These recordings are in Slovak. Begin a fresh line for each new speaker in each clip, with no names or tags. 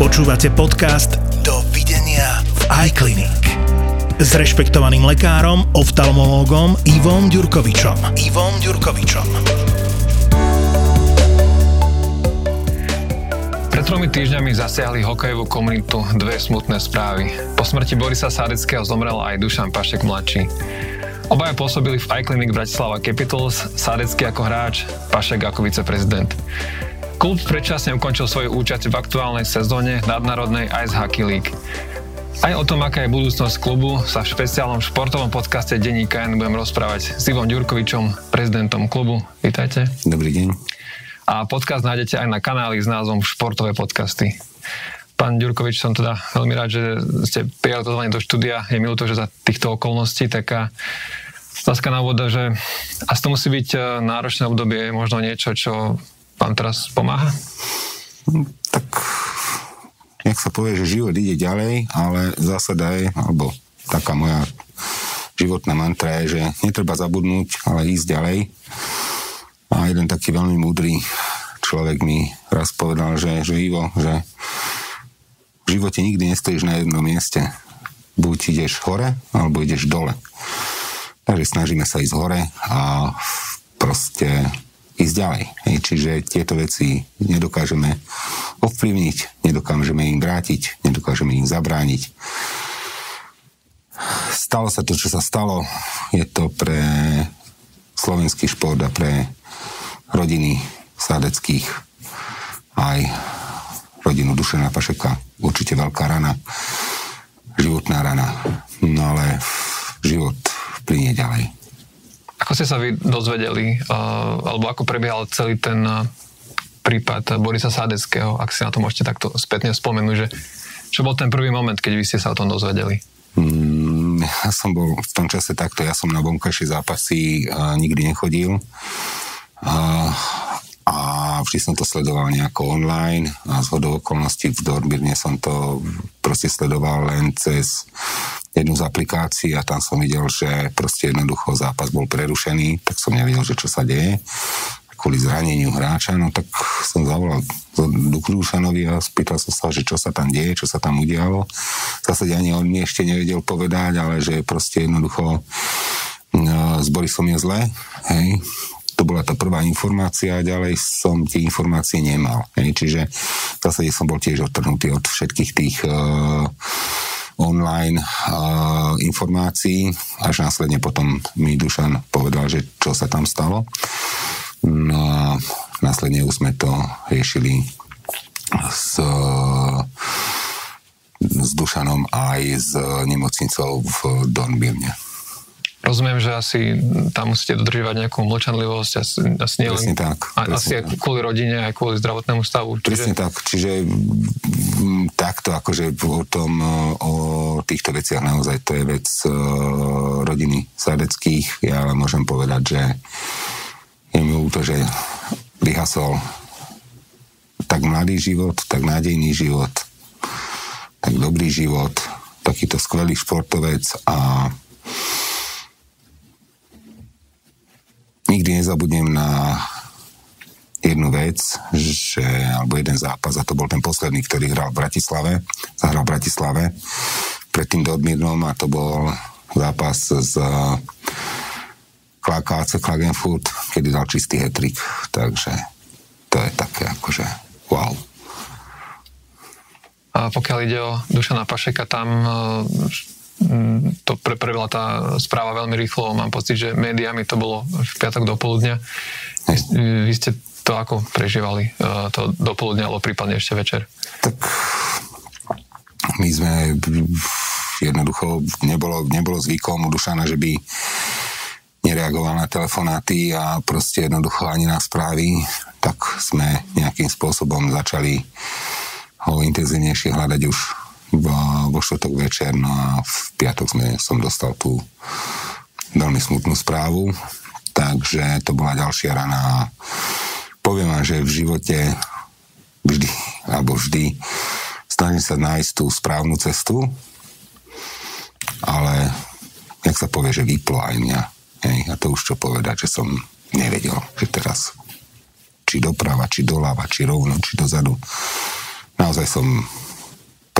Počúvate podcast Dovidenia v iClinic s rešpektovaným lekárom, oftalmológom Ivom Ďurkovičom. Ivom Ďurkovičom.
Pred tromi týždňami zasiahli hokejovú komunitu dve smutné správy. Po smrti Borisa Sádeckého zomrel aj Dušan Pašek mladší. Obaja pôsobili v iClinic Bratislava Capitals, Sádecký ako hráč, Pašek ako viceprezident. Klub predčasne ukončil svoju účasť v aktuálnej sezóne nadnárodnej Ice Hockey League. Aj o tom, aká je budúcnosť klubu, sa v špeciálnom športovom podcaste Denníka N budem rozprávať s Ivom Ďurkovičom, prezidentom klubu. Vítajte.
Dobrý deň.
A podcast nájdete aj na kanáli s názvom Športové podcasty. Pán Ďurkovič, som teda veľmi rád, že ste prijali to do štúdia. Je mi to, že za týchto okolností taká otázka na úvod, že asi to musí byť e, náročné obdobie, možno niečo, čo vám teraz pomáha?
Tak nech sa povie, že život ide ďalej, ale zásada je, alebo taká moja životná mantra je, že netreba zabudnúť, ale ísť ďalej. A jeden taký veľmi múdry človek mi raz povedal, že, že Ivo, že v živote nikdy nestojíš na jednom mieste. Buď ideš hore, alebo ideš dole. Takže snažíme sa ísť hore a proste ísť ďalej. Hej, čiže tieto veci nedokážeme ovplyvniť, nedokážeme im vrátiť, nedokážeme im zabrániť. Stalo sa to, čo sa stalo. Je to pre slovenský šport a pre rodiny sádeckých aj rodinu Dušena Pašeka určite veľká rana, životná rana. No ale život plinie ďalej.
Ako ste sa vy dozvedeli, uh, alebo ako prebiehal celý ten uh, prípad Borisa Sádeckého, ak si na to môžete takto spätne spomenúť, že čo bol ten prvý moment, keď vy ste sa o tom dozvedeli?
Mm, ja som bol v tom čase takto, ja som na vonkajšie zápasy uh, nikdy nechodil. A vždy som to sledoval nejako online a z hodou okolností v Dorbirne som to proste sledoval len cez jednu z aplikácií a tam som videl, že proste jednoducho zápas bol prerušený, tak som nevedel, že čo sa deje kvôli zraneniu hráča, no tak som zavolal do Krušanovi a spýtal som sa, že čo sa tam deje, čo sa tam udialo. Zásade ani on mi ešte nevedel povedať, ale že proste jednoducho s Borisom je zle, hej. To bola tá prvá informácia a ďalej som tie informácie nemal. Hej. Čiže v zásade som bol tiež odtrhnutý od všetkých tých uh, online uh, informácií, až následne potom mi Dušan povedal, že čo sa tam stalo. No a následne už sme to riešili s, s Dušanom aj s nemocnicou v Dornbirne.
Rozumiem, že asi tam musíte dodržívať nejakú mlčanlivosť, asi, asi nie
len, tak.
Asi aj kvôli rodine, aj kvôli zdravotnému stavu.
Čiže... Presne tak, čiže takto akože o tom, o týchto veciach naozaj to je vec rodiny Sadeckých. Ja ale môžem povedať, že je mi to, že vyhasol tak mladý život, tak nádejný život, tak dobrý život, takýto skvelý športovec a nikdy nezabudnem na jednu vec, že, alebo jeden zápas, a to bol ten posledný, ktorý hral v Bratislave, zahral v Bratislave pred tým Dodmírnom a to bol zápas z KC Klagenfurt, kedy dal čistý hetrik, takže to je také akože wow.
A pokiaľ ide o Dušana Pašeka, tam Mm, to pre, prebila tá správa veľmi rýchlo. Mám pocit, že médiami to bolo v piatok do poludnia. Vy, vy ste to ako prežívali, e, to dopoludne, alebo prípadne ešte večer?
Tak my sme jednoducho, nebolo, nebolo zvykom u Dušana, že by nereagoval na telefonáty a proste jednoducho ani na správy, tak sme nejakým spôsobom začali ho intenzívnejšie hľadať už vo štvrtok večer, no a v piatok sme, som dostal tú veľmi smutnú správu, takže to bola ďalšia rana. Poviem vám, že v živote vždy, alebo vždy snažím sa nájsť tú správnu cestu, ale jak sa povie, že vyplo aj mňa. Hej, a to už čo povedať, že som nevedel, že teraz či doprava, či doľava, či rovno, či dozadu. Naozaj som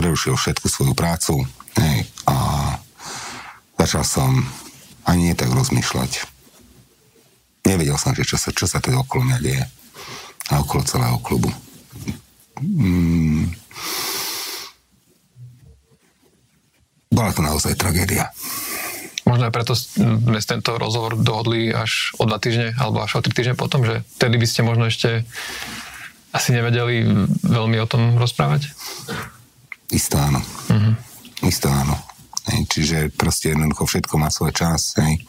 prerušil všetku svoju prácu hej, a začal som ani nie tak rozmýšľať. Nevedel som, že čo sa, čo sa teda okolo mňa deje a okolo celého klubu. Mm. Bola to naozaj tragédia.
Možno aj preto sme tento rozhovor dohodli až o dva týždne, alebo až o tri týždne potom, že vtedy by ste možno ešte asi nevedeli veľmi o tom rozprávať?
Isto áno. Uh-huh. Isto áno. Hej, čiže proste jednoducho všetko má svoj čas. Hej.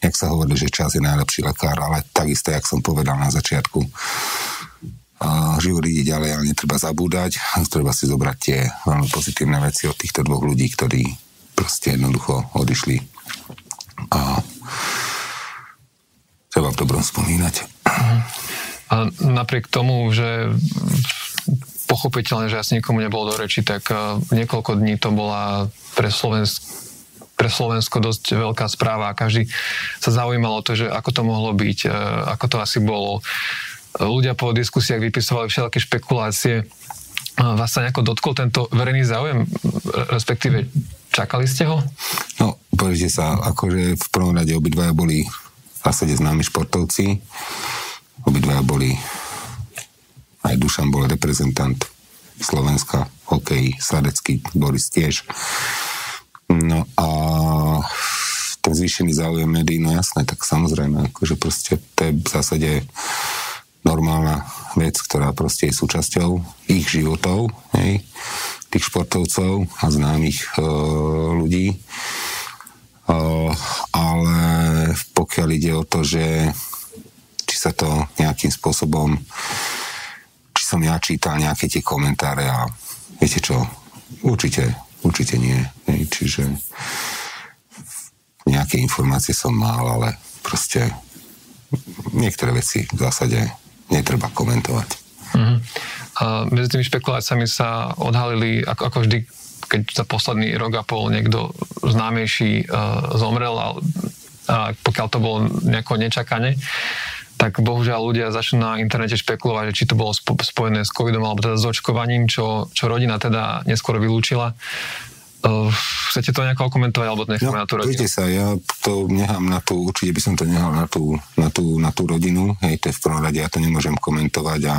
Jak sa hovorí, že čas je najlepší lekár, ale takisto, jak som povedal na začiatku, uh, život ide ďalej, ale netreba zabúdať. Treba si zobrať tie veľmi pozitívne veci od týchto dvoch ľudí, ktorí proste jednoducho odišli. A treba v dobrom spomínať.
A napriek tomu, že pochopiteľne, že asi nikomu nebolo do reči, tak uh, niekoľko dní to bola pre Slovensko pre Slovensko dosť veľká správa a každý sa zaujímalo to, že ako to mohlo byť, uh, ako to asi bolo. Ľudia po diskusiách vypisovali všelijaké špekulácie. Uh, vás sa nejako dotkol tento verejný záujem, respektíve čakali ste ho?
No, pozrite sa, akože v prvom rade obidvaja boli v zásade známi športovci. Obidvaja boli aj Dušan bol reprezentant Slovenska, hokej, Sadecký, Boris tiež. No a ten zvýšený záujem médií, no jasné, tak samozrejme, akože proste to je v zásade normálna vec, ktorá proste je súčasťou ich životov, hej, tých športovcov a známych e, ľudí. E, ale pokiaľ ide o to, že či sa to nejakým spôsobom som ja čítal nejaké tie komentáre a viete čo, určite, určite nie. Hej, čiže nejaké informácie som mal, ale proste niektoré veci v zásade netreba komentovať. Uh-huh.
A medzi tými špekuláciami sa odhalili, ako, ako vždy, keď za posledný rok a pol niekto známejší uh, zomrel a, a pokiaľ to bolo nejako nečakane, tak bohužiaľ ľudia začnú na internete špekulovať, že či to bolo spojené s covidom alebo teda s očkovaním, čo, čo rodina teda neskôr vylúčila. Uh, chcete to nejako komentovať, alebo necháme no, na tú rodinu?
sa, ja to nechám na tú, určite by som to nehal na tú, na tú, na tú rodinu, hej, to je v prvom rade, ja to nemôžem komentovať a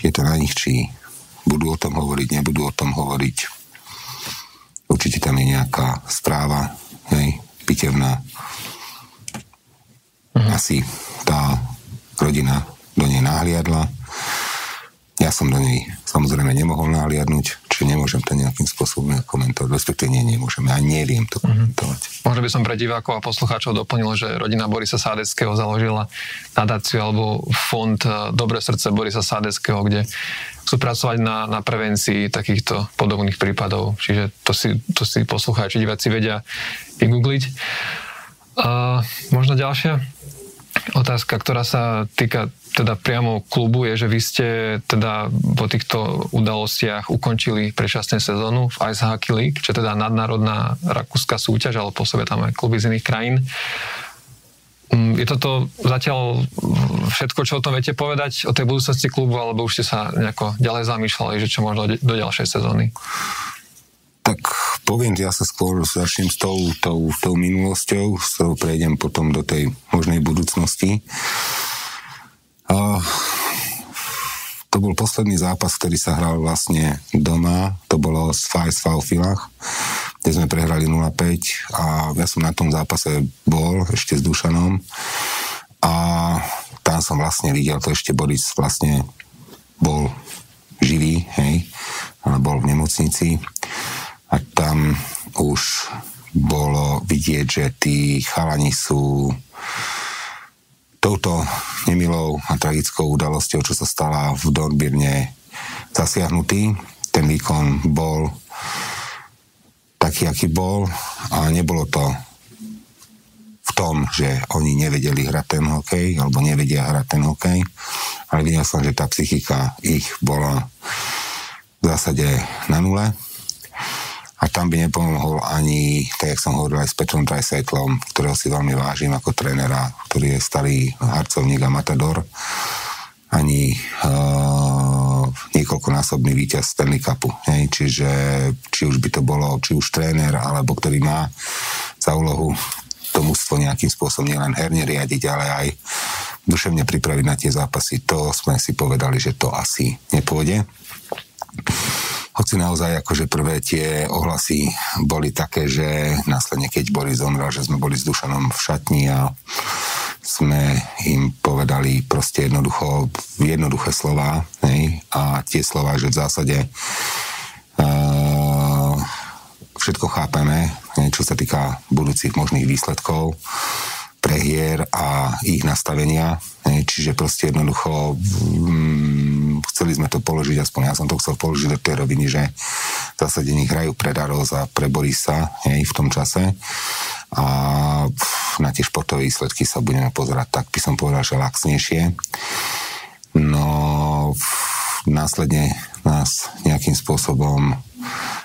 je to na nich, či budú o tom hovoriť, nebudú o tom hovoriť. Určite tam je nejaká správa, hej, pitevná, Uh-huh. Asi tá rodina do nej nahliadla. Ja som do nej samozrejme nemohol nahliadnúť, čiže nemôžem to nejakým spôsobom komentovať, respektíve nie, nemôžem, ja neviem to mhm. komentovať.
Uh-huh. Možno by som pre divákov a poslucháčov doplnil, že rodina Borisa Sádeckého založila nadáciu alebo fond eh, Dobré srdce Borisa Sádeckého, kde chcú pracovať na, na prevencii takýchto podobných prípadov. Čiže to si, to si poslucháči, diváci vedia vygoogliť. Uh, možno ďalšia otázka, ktorá sa týka teda priamo klubu je, že vy ste teda po týchto udalostiach ukončili predčasne sezónu v Ice Hockey League, čo teda nadnárodná rakúska súťaž, ale sebe tam aj kluby z iných krajín. Mm, je toto zatiaľ všetko, čo o tom viete povedať, o tej budúcnosti klubu, alebo už ste sa nejako ďalej zamýšľali, že čo možno do ďalšej sezóny?
Tak poviem, ja sa skôr začnem s tou, tou, tou minulosťou, s ktorou prejdem potom do tej možnej budúcnosti. A to bol posledný zápas, ktorý sa hral vlastne doma, to bolo z Fajs Filach, kde sme prehrali 0-5 a ja som na tom zápase bol ešte s Dušanom. A tam som vlastne videl, to ešte Boris vlastne bol živý, hej, ale bol v nemocnici a tam už bolo vidieť, že tí chalani sú touto nemilou a tragickou udalosťou, čo sa stala v Dorbirne zasiahnutý. Ten výkon bol taký, aký bol a nebolo to v tom, že oni nevedeli hrať ten hokej alebo nevedia hrať ten hokej, ale videl som, že tá psychika ich bola v zásade na nule a tam by nepomohol ani, tak jak som hovoril aj s Petrom Trajsajtlom, ktorého si veľmi vážim ako trénera, ktorý je starý harcovník a matador, ani uh, niekoľkonásobný víťaz Stanley Cupu. Hej. Čiže či už by to bolo, či už tréner, alebo ktorý má za úlohu to mužstvo nejakým spôsobom nielen herne riadiť, ale aj duševne pripraviť na tie zápasy. To sme si povedali, že to asi nepôjde. Hoci naozaj akože prvé tie ohlasy boli také, že následne keď Boris zomrel, že sme boli s Dušanom v šatni a sme im povedali proste jednoducho, jednoduché slova hej, a tie slova, že v zásade uh, všetko chápeme, hej, čo sa týka budúcich možných výsledkov prehier a ich nastavenia. Hej, čiže proste jednoducho mm, chceli sme to položiť, aspoň ja som to chcel položiť do tej roviny, že v zásade nech hrajú pre Daros a pre Borisa hej, v tom čase a na tie športové výsledky sa budeme pozerať, tak by som povedal, že laxnejšie. No následne nás nejakým spôsobom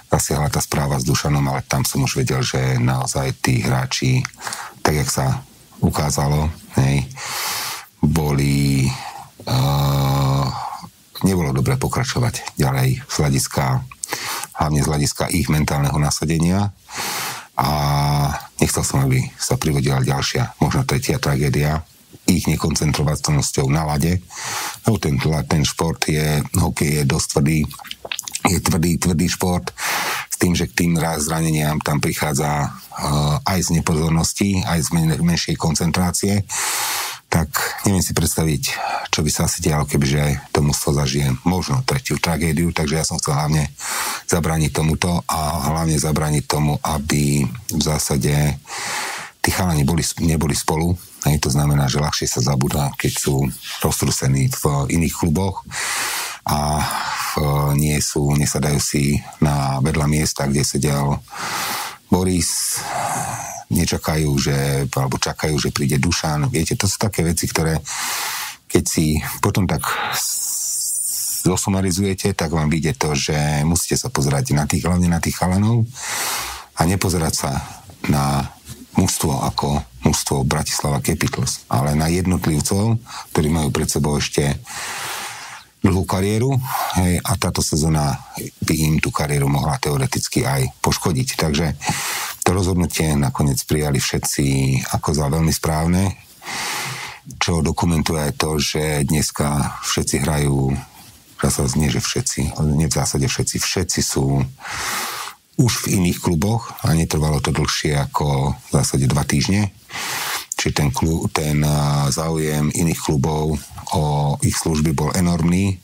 zasiahla tá správa s Dušanom, ale tam som už vedel, že naozaj tí hráči, tak jak sa ukázalo, hej, boli uh, nebolo dobre pokračovať ďalej z hľadiska hlavne z hľadiska ich mentálneho nasadenia a nechcel som, aby sa privodila ďalšia, možno tretia tragédia ich nekoncentrovateľnosťou na lade. No, ten, ten šport je, hokej je dosť tvrdý, je tvrdý, tvrdý šport s tým, že k tým zraneniam tam prichádza uh, aj z nepozornosti, aj z men- menšej koncentrácie tak neviem si predstaviť, čo by sa asi dialo, kebyže to mužstvo zažije možno tretiu tragédiu, takže ja som chcel hlavne zabrániť tomuto a hlavne zabrániť tomu, aby v zásade tí chalani neboli, neboli spolu, Hej, to znamená, že ľahšie sa zabúda, keď sú roztrusení v iných kluboch a nie sú, nesadajú si na vedľa miesta, kde sedel Boris, nečakajú, že, alebo čakajú, že príde Dušan. Viete, to sú také veci, ktoré keď si potom tak zosumarizujete, tak vám vyjde to, že musíte sa pozerať na tých, hlavne na tých chalanov a nepozerať sa na mužstvo ako mužstvo Bratislava Capitals, ale na jednotlivcov, ktorí majú pred sebou ešte dlhú kariéru hej, a táto sezóna by im tú kariéru mohla teoreticky aj poškodiť. Takže to rozhodnutie nakoniec prijali všetci ako za veľmi správne, čo dokumentuje aj to, že dneska všetci hrajú, zase nie, že všetci, nie v zásade všetci, všetci sú už v iných kluboch a netrvalo to dlhšie ako v zásade dva týždne. Čiže ten, klub, ten záujem iných klubov o ich služby bol enormný,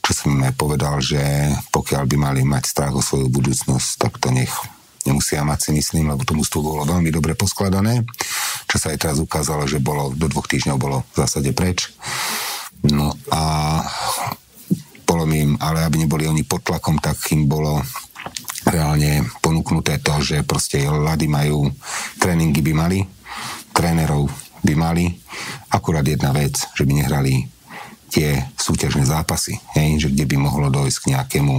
čo som aj povedal, že pokiaľ by mali mať strach o svoju budúcnosť, tak to nech nemusia mať si myslím, lebo to mústvo bolo veľmi dobre poskladané, čo sa aj teraz ukázalo, že bolo do dvoch týždňov bolo v zásade preč. No a bolo im, ale aby neboli oni pod tlakom, tak im bolo reálne ponúknuté to, že proste lady majú, tréningy by mali, trénerov by mali. Akurát jedna vec, že by nehrali tie súťažné zápasy, hej, že kde by mohlo dojsť k nejakému,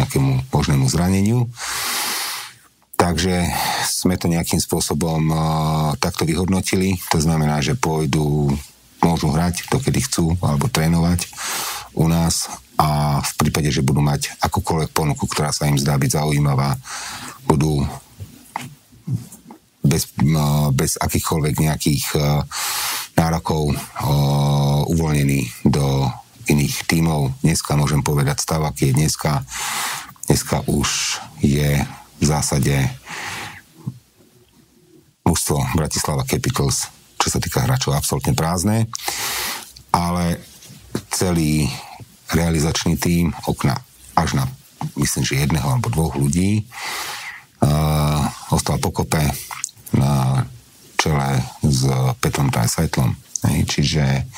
nejakému možnému zraneniu. Takže sme to nejakým spôsobom uh, takto vyhodnotili. To znamená, že pôjdu, môžu hrať, to kedy chcú, alebo trénovať u nás a v prípade, že budú mať akúkoľvek ponuku, ktorá sa im zdá byť zaujímavá, budú bez, bez akýchkoľvek nejakých e, nárokov uvoľnení do iných tímov. Dneska môžem povedať stav, aký je dneska. Dneska už je v zásade mužstvo Bratislava Capitals, čo sa týka hráčov, absolútne prázdne, ale celý realizačný tím okna až na myslím, že jedného alebo dvoch ľudí uh, ostal pokope na čele s Petrom Trajsajtlom. Čiže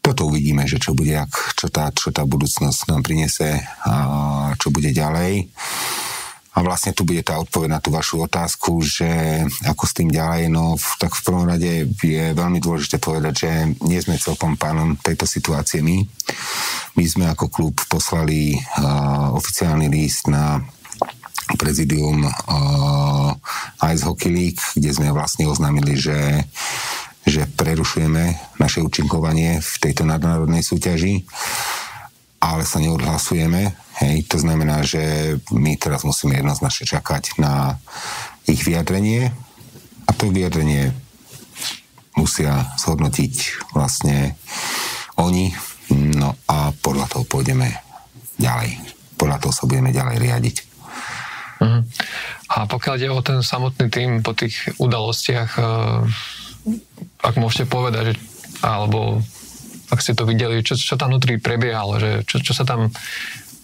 toto uvidíme, že čo bude, ak, čo, tá, čo tá budúcnosť nám prinese a čo bude ďalej. A vlastne tu bude tá odpoveď na tú vašu otázku, že ako s tým ďalej, no tak v prvom rade je veľmi dôležité povedať, že nie sme celkom pánom tejto situácie my. My sme ako klub poslali uh, oficiálny list na prezidium uh, Ice Hockey League, kde sme vlastne oznámili, že, že prerušujeme naše účinkovanie v tejto nadnárodnej súťaži ale sa neodhlasujeme. Hej, to znamená, že my teraz musíme jednoznačne čakať na ich vyjadrenie a to vyjadrenie musia zhodnotiť vlastne oni, no a podľa toho pôjdeme ďalej. Podľa toho sa budeme ďalej riadiť.
Uh-huh. A pokiaľ ide o ten samotný tým po tých udalostiach, uh, ak môžete povedať, alebo ak ste to videli, čo, čo tam vnútri prebiehalo, že čo, čo sa tam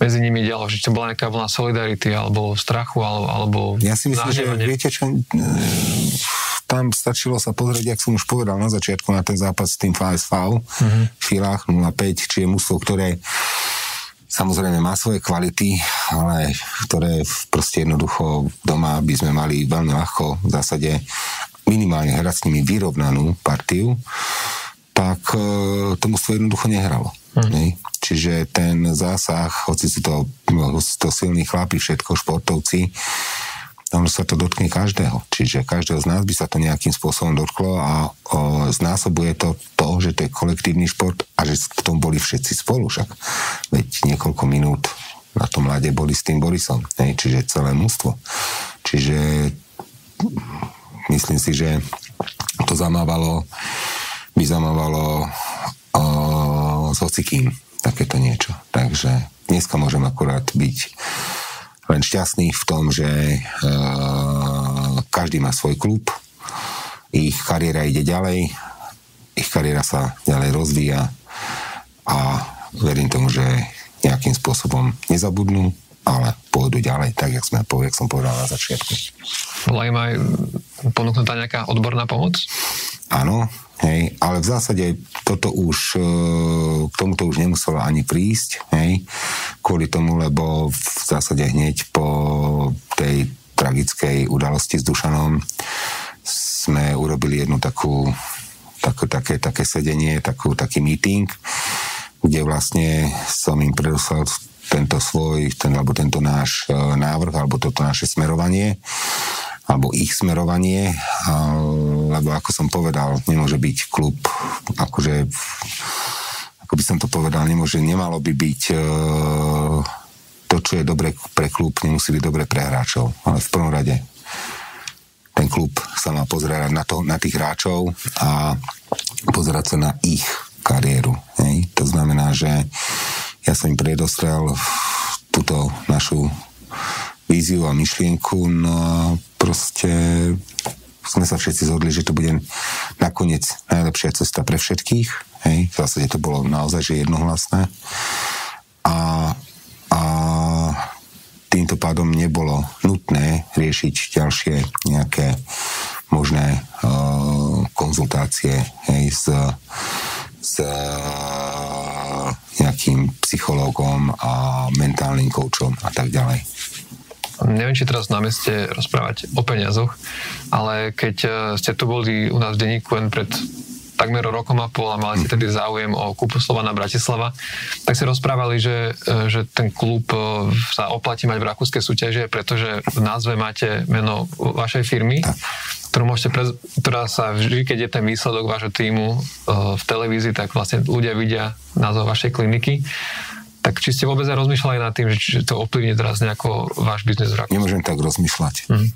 medzi nimi dialo, že to bola nejaká vlna solidarity alebo strachu alebo, alebo
Ja si myslím, že viete čo, tam stačilo sa pozrieť, jak som už povedal na začiatku, na ten zápas s tým FSV uh-huh. v Filách 05, či je mústvo, ktoré samozrejme má svoje kvality, ale ktoré proste jednoducho doma by sme mali veľmi ľahko v zásade minimálne hrať s nimi vyrovnanú partiu tak e, to mužstvo jednoducho nehralo. Hmm. Čiže ten zásah, hoci sú to, hoci to silní chlapi, všetko športovci, ono sa to dotkne každého. Čiže každého z nás by sa to nejakým spôsobom dotklo a o, znásobuje to to, že to je kolektívny šport a že v tom boli všetci spolu však. Veď niekoľko minút na tom mlade boli s tým Borisom. Ne? Čiže celé mústvo. Čiže myslím si, že to zamávalo by zamávalo uh, s hocikým takéto niečo. Takže dneska môžem akurát byť len šťastný v tom, že uh, každý má svoj klub, ich kariéra ide ďalej, ich kariéra sa ďalej rozvíja a verím tomu, že nejakým spôsobom nezabudnú, ale pôjdu ďalej, tak jak, sme, jak som povedal na začiatku.
Bola im aj ponúknutá nejaká odborná pomoc?
Áno, Hej, ale v zásade toto už, e, k tomuto už nemuselo ani prísť, hej, kvôli tomu, lebo v zásade hneď po tej tragickej udalosti s Dušanom sme urobili jednu takú, takú také, také sedenie, takú, taký meeting, kde vlastne som im predoslal tento svoj, ten, alebo tento náš e, návrh, alebo toto naše smerovanie alebo ich smerovanie, lebo ako som povedal, nemôže byť klub, akože, ako by som to povedal, nemôže, nemalo by byť e, to, čo je dobre pre klub, nemusí byť dobre pre hráčov, ale v prvom rade ten klub sa má pozerať na, to, na tých hráčov a pozerať sa na ich kariéru. Hej? To znamená, že ja som im predostrel túto našu víziu a myšlienku, no a proste sme sa všetci zhodli, že to bude nakoniec najlepšia cesta pre všetkých. Hej, v zásade to bolo naozaj že jednohlasné. A, a týmto pádom nebolo nutné riešiť ďalšie nejaké možné uh, konzultácie hej, s, s uh, nejakým psychológom a mentálnym koučom a tak ďalej
neviem, či teraz na meste rozprávať o peniazoch, ale keď e, ste tu boli u nás v denníku len pred takmer rokom a pol a mali ste tedy záujem o kúpu Slovana Bratislava, tak si rozprávali, že, e, že ten klub e, sa oplatí mať v rakúskej súťaži, pretože v názve máte meno vašej firmy, ktorú môžete pre, ktorá sa vždy, keď je ten výsledok vášho týmu v televízii, tak vlastne ľudia vidia názov vašej kliniky. Tak či ste vôbec rozmýšľali nad tým, že to ovplyvní teraz nejako váš biznes v Rakúsku?
Nemôžem tak rozmýšľať. Mm.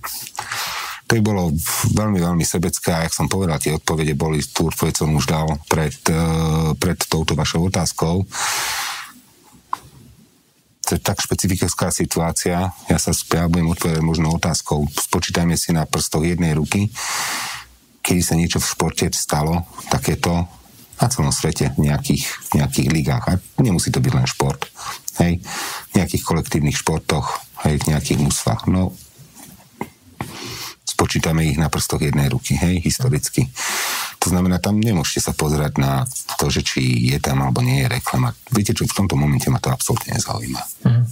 To by bolo veľmi, veľmi sebecké a jak som povedal, tie odpovede boli, tú odpoveď som už dal pred, uh, pred touto vašou otázkou. To je tak špecifická situácia. Ja sa ja budem odpovedať možno otázkou. Spočítajme si na prstoch jednej ruky, kedy sa niečo v športe stalo, takéto, na celom svete v nejakých, v nejakých ligách. A nemusí to byť len šport. Hej, v nejakých kolektívnych športoch, hej, v nejakých mústvách. No, spočítame ich na prstoch jednej ruky, hej, historicky. To znamená, tam nemôžete sa pozerať na to, že či je tam alebo nie je reklama. Viete čo, v tomto momente ma to absolútne nezaujíma. Mm.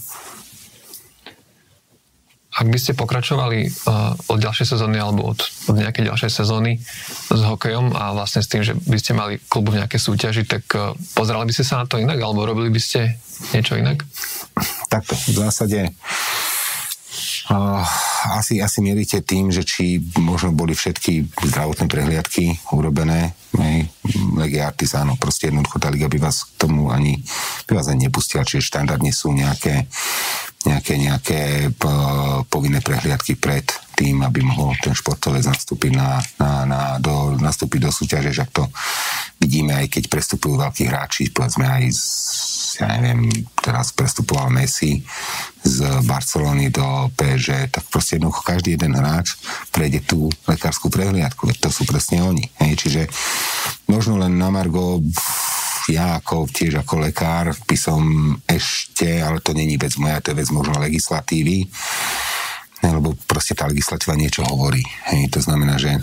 Ak by ste pokračovali uh, od ďalšej sezóny alebo od, od nejakej ďalšej sezóny s hokejom a vlastne s tým, že by ste mali klubu v nejakej súťaži, tak uh, pozerali by ste sa na to inak alebo robili by ste niečo inak?
Takto, v zásade Uh, asi, asi mierite tým, že či možno boli všetky zdravotné prehliadky urobené, hej, Legia Artis, áno, proste jednoducho tá liga by vás k tomu ani, by vás ani nepustila, čiže štandardne sú nejaké, nejaké, nejaké povinné prehliadky pred tým, aby mohol ten športovec nastúpiť, na, na, na, do, nastúpiť do súťaže, že to vidíme aj keď prestupujú veľkí hráči, povedzme aj z ja neviem, teraz prestupoval Messi z Barcelony do PSG, tak proste jednoducho každý jeden hráč prejde tú lekárskú prehliadku, veď to sú presne oni. Hej, čiže možno len na Margo ja ako tiež ako lekár by som ešte, ale to není vec moja, to je vec možno legislatívy, lebo proste tá legislatíva niečo hovorí. Hej, to znamená, že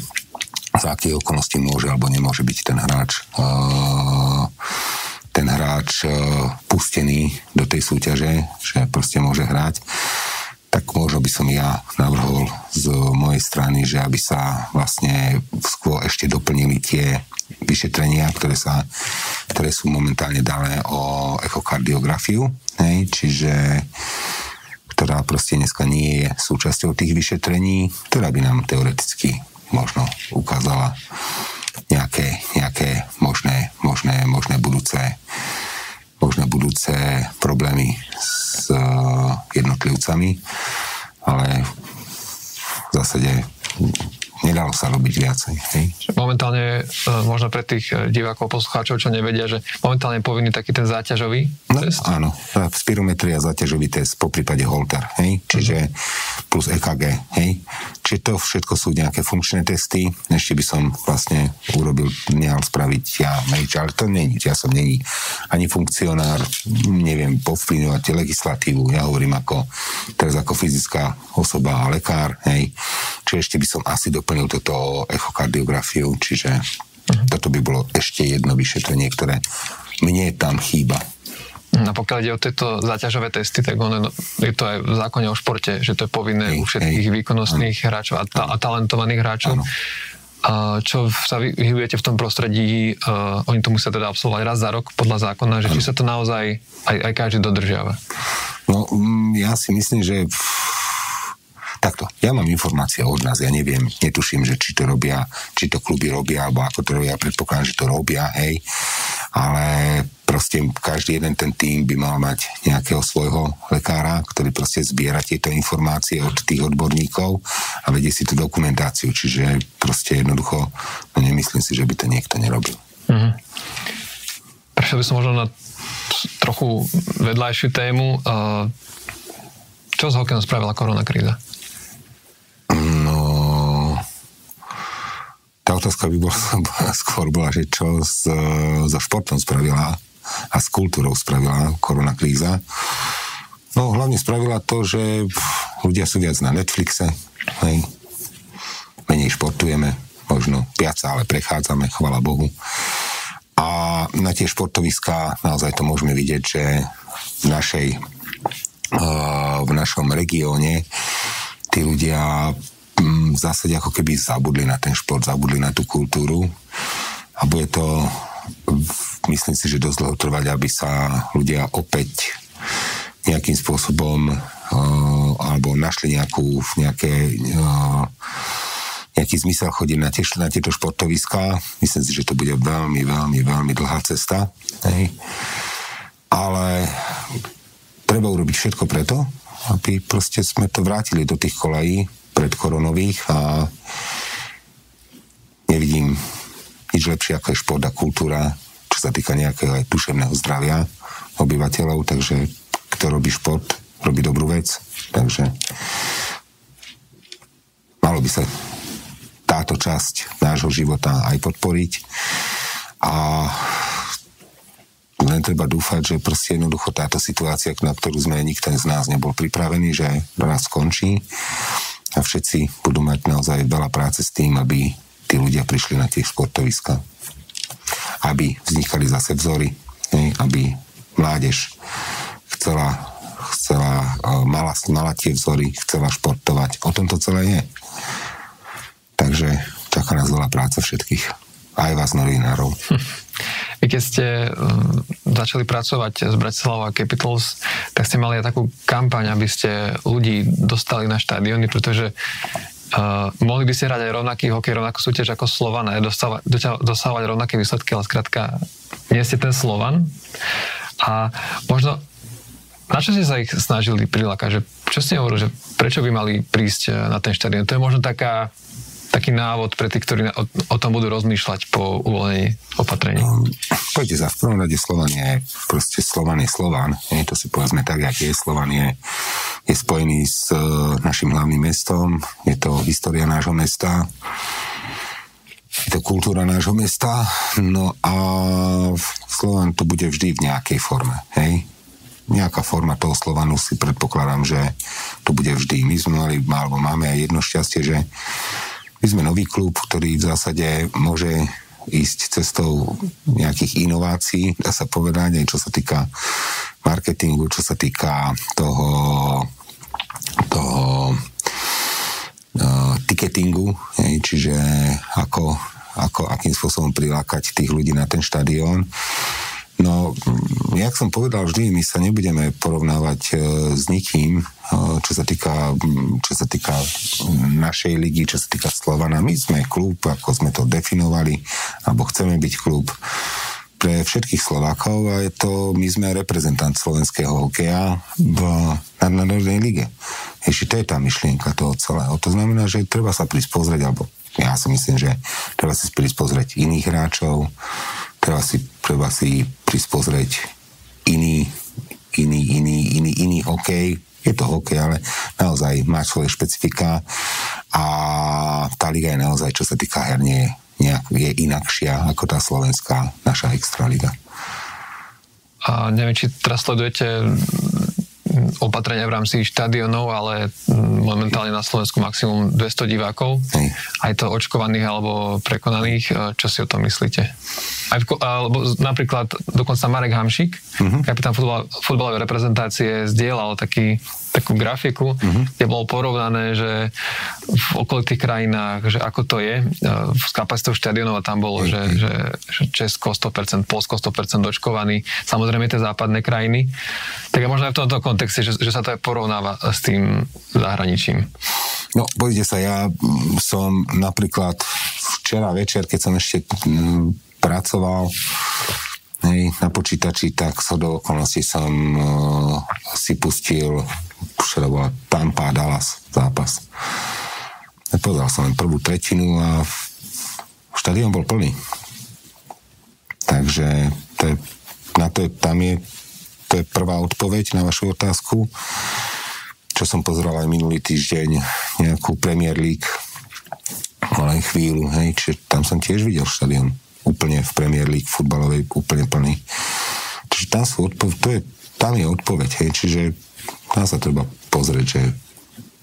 za aké okolnosti môže alebo nemôže byť ten hráč uh, ten hráč e, pustený do tej súťaže, že proste môže hrať, tak možno by som ja navrhol z mojej strany, že aby sa vlastne skôr ešte doplnili tie vyšetrenia, ktoré, sa, ktoré sú momentálne dané o echokardiografiu, hej, čiže ktorá proste dneska nie je súčasťou tých vyšetrení, ktorá by nám teoreticky možno ukázala nejaké, nejaké možné, možné, možné budúce možné budúce problémy s jednotlivcami, ale v zásade nedalo sa robiť viacej. Hej?
Momentálne, e, možno pre tých e, divákov, poslucháčov, čo nevedia, že momentálne je povinný taký ten záťažový
no, test? Áno, spirometria, záťažový test, po prípade holter, hej? čiže uh-huh. plus EKG, hej? Čiže to všetko sú nejaké funkčné testy, ešte by som vlastne urobil, nehal spraviť ja meč, ale to není, ja som není ani funkcionár, neviem povplyvňovať legislatívu, ja hovorím ako, teraz ako fyzická osoba a lekár, hej? Čiže ešte by som asi doplnil toto echokardiografiu, čiže uh-huh. toto by bolo ešte jedno vyšetrenie, ktoré mne tam chýba.
A pokiaľ ide o tieto záťažové testy, tak ono, je to aj v zákone o športe, že to je povinné hej, u všetkých hej, výkonnostných ano. hráčov a, ta, a talentovaných hráčov. Ano. Čo sa vyhybujete v tom prostredí, uh, oni to musia teda absolvovať raz za rok podľa zákona, že či sa to naozaj aj, aj každý dodržiava?
No, mm, ja si myslím, že Takto, ja mám informácie od nás, ja neviem, netuším, že či to robia, či to kluby robia, alebo ako to robia, predpokladám, že to robia, hej, ale proste každý jeden ten tým by mal mať nejakého svojho lekára, ktorý proste zbiera tieto informácie od tých odborníkov a vedie si tú dokumentáciu, čiže proste jednoducho, no nemyslím si, že by to niekto nerobil. Mm-hmm.
Prešiel by som možno na trochu vedľajšiu tému. Čo s hokejom spravila korona kríza?
tá otázka by bola, skôr bola, že čo s, so športom spravila a s kultúrou spravila korona kríza. No hlavne spravila to, že ľudia sú viac na Netflixe, hej, menej športujeme, možno viac, ale prechádzame, chvala Bohu. A na tie športoviská naozaj to môžeme vidieť, že v našej v našom regióne tí ľudia v zásade ako keby zabudli na ten šport, zabudli na tú kultúru a bude to myslím si, že dosť dlho trvať, aby sa ľudia opäť nejakým spôsobom uh, alebo našli nejakú, nejaké, uh, nejaký zmysel chodiť na, tie, na tieto športoviská. Myslím si, že to bude veľmi, veľmi, veľmi dlhá cesta. Hej. Ale treba urobiť všetko preto, aby proste sme to vrátili do tých kolají, predkoronových a nevidím nič lepšie ako je šport a kultúra, čo sa týka nejakého aj duševného zdravia obyvateľov, takže kto robí šport, robí dobrú vec, takže malo by sa táto časť nášho života aj podporiť a len treba dúfať, že proste jednoducho táto situácia, na ktorú sme nikto z nás nebol pripravený, že raz skončí a všetci budú mať naozaj veľa práce s tým, aby tí ľudia prišli na tie športoviska. Aby vznikali zase vzory, aby mládež chcela, chcela mala, mala tie vzory, chcela športovať. O tom to celé je. Takže čaká nás veľa práce všetkých. Aj vás, novinárov.
Vy keď ste začali pracovať s Bratislava Capitals, tak ste mali aj takú kampaň, aby ste ľudí dostali na štadióny, pretože Uh, mohli by ste hrať aj rovnaký hokej, rovnakú súťaž ako Slovan a dostávať, rovnaké výsledky, ale skrátka nie ste ten Slovan. A možno na čo ste sa ich snažili prilákať? Že, čo ste hovorili, že prečo by mali prísť na ten štadión? To je možno taká taký návod pre tých, ktorí o, o tom budú rozmýšľať po uvoľnení opatrení? Um,
poďte za, v prvom rade Slovan je, proste Slovan je Slovan, nie, to si povedzme tak, jak je. Slovan je, je spojený s uh, našim hlavným mestom, je to história nášho mesta, je to kultúra nášho mesta, no a Slovan to bude vždy v nejakej forme, hej nejaká forma toho Slovanu si predpokladám, že to bude vždy. My sme mali, alebo máme aj jedno šťastie, že my sme nový klub, ktorý v zásade môže ísť cestou nejakých inovácií, dá sa povedať, aj čo sa týka marketingu, čo sa týka toho, toho uh, ticketingu, hej, čiže ako, ako, akým spôsobom prilákať tých ľudí na ten štadión. No, jak som povedal vždy, my sa nebudeme porovnávať e, s nikým, e, čo sa týka, čo sa týka našej ligy, čo sa týka Slovana. My sme klub, ako sme to definovali, alebo chceme byť klub pre všetkých Slovákov a je to, my sme reprezentant slovenského hokeja v nadnárodnej lige. Ešte to je tá myšlienka toho celého. To znamená, že treba sa prísť pozrieť, alebo ja si myslím, že treba si prísť pozrieť iných hráčov, treba si, treba si prispozrieť iný, iný, iný, iný, iný hokej. Je to hokej, ale naozaj má svoje špecifika a tá liga je naozaj, čo sa týka herne, nejak, je inakšia ako tá slovenská naša extraliga.
A neviem, či teraz sledujete opatrenia v rámci štadionov, ale momentálne na Slovensku maximum 200 divákov. Hej. Aj to očkovaných alebo prekonaných. E, čo si o tom myslíte? Aj v, alebo napríklad dokonca Marek Hamšik, uh-huh. kapitán futbal, futbalovej reprezentácie, zdieľal taký takú grafiku, uh-huh. kde bolo porovnané, že v okolitých krajinách, že ako to je, s kapacitou štadionov a tam bolo, uh-huh. že, že, že Česko 100%, Polsko 100% dočkovaný, samozrejme tie západné krajiny. Tak je možno aj v tomto kontexte, že, že sa to aj porovnáva s tým zahraničím.
No, pojďte sa, ja som napríklad včera večer, keď som ešte pracoval hej, na počítači, tak so do okolností som uh, si pustil včera bola Tampa Dallas zápas. Nepozeral som len prvú tretinu a štadión bol plný. Takže to je, na to je, tam je, to je prvá odpoveď na vašu otázku. Čo som pozeral aj minulý týždeň, nejakú Premier League, ale chvíľu, hej, čiže tam som tiež videl štadión úplne v Premier League futbalovej úplne plný. Čiže tam sú odpoveď, to je, tam je odpoveď, hej, čiže tam sa treba pozrieť, že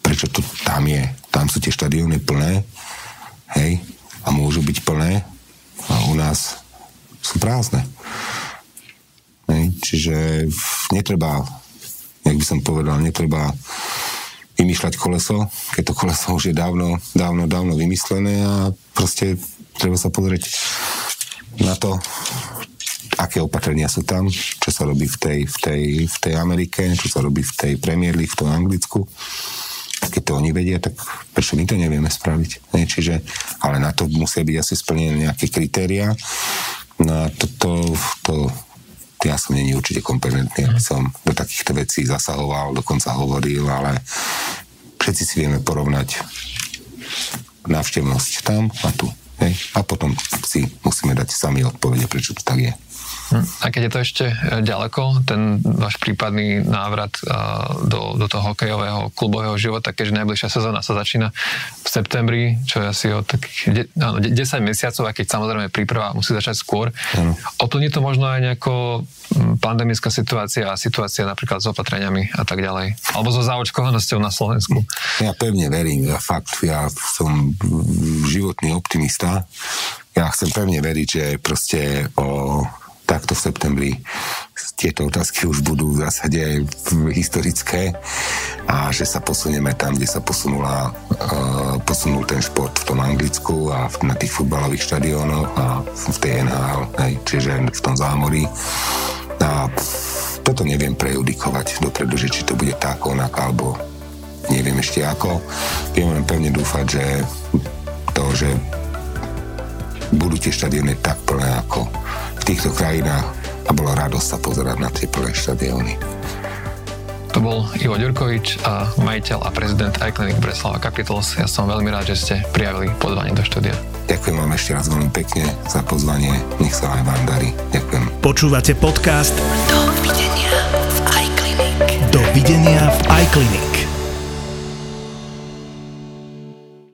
prečo to tam je. Tam sú tie štadióny plné, hej, a môžu byť plné a u nás sú prázdne. Hej, čiže netreba, jak by som povedal, netreba vymýšľať koleso, keď to koleso už je dávno, dávno, dávno vymyslené a proste treba sa pozrieť na to, aké opatrenia sú tam, čo sa robí v tej, v tej, v tej Amerike, čo sa robí v tej Premier League, v tom Anglicku. Keď to oni vedia, tak prečo my to nevieme spraviť? Nie? Čiže, ale na to musia byť asi splnené nejaké kritéria. No a to, to, to, ja som není určite kompetentný, aby som do takýchto vecí zasahoval, dokonca hovoril, ale všetci si vieme porovnať návštevnosť tam a tu. Hej? A potom si musíme dať sami odpovede, prečo to tak je.
A keď je to ešte e, ďaleko, ten váš prípadný návrat do, do toho hokejového klubového života, keďže najbližšia sezóna sa začína v septembri, čo je asi o takých áno, 10 mesiacov, a keď samozrejme príprava musí začať skôr. Ano. Oplní to možno aj nejako pandemická situácia a situácia napríklad s opatreniami a tak ďalej. Alebo so zaočkovanosťou na Slovensku.
Ja pevne verím, ja fakt, ja som životný optimista. Ja chcem pevne veriť, že proste o takto v septembri. Tieto otázky už budú v zásade historické. A že sa posunieme tam, kde sa posunula, uh, posunul ten šport v tom Anglicku a na tých futbalových štadiónoch a v tej NHL, hej, čiže v tom zámorí. A toto neviem prejudikovať dopredu, že či to bude tak, onak, alebo neviem ešte ako. Viem len pevne dúfať, že to, že budú tie štadióny tak plné ako týchto krajinách a bola radosť sa pozerať na tie plné štadióny.
To bol Ivo Ďurkovič, a majiteľ a prezident iClinic Breslava Capitals. Ja som veľmi rád, že ste prijavili pozvanie do štúdia.
Ďakujem vám ešte raz veľmi pekne za pozvanie. Nech sa aj vám darí. Ďakujem.
Počúvate podcast Dovidenia v iClinic. Dovidenia v iClinic.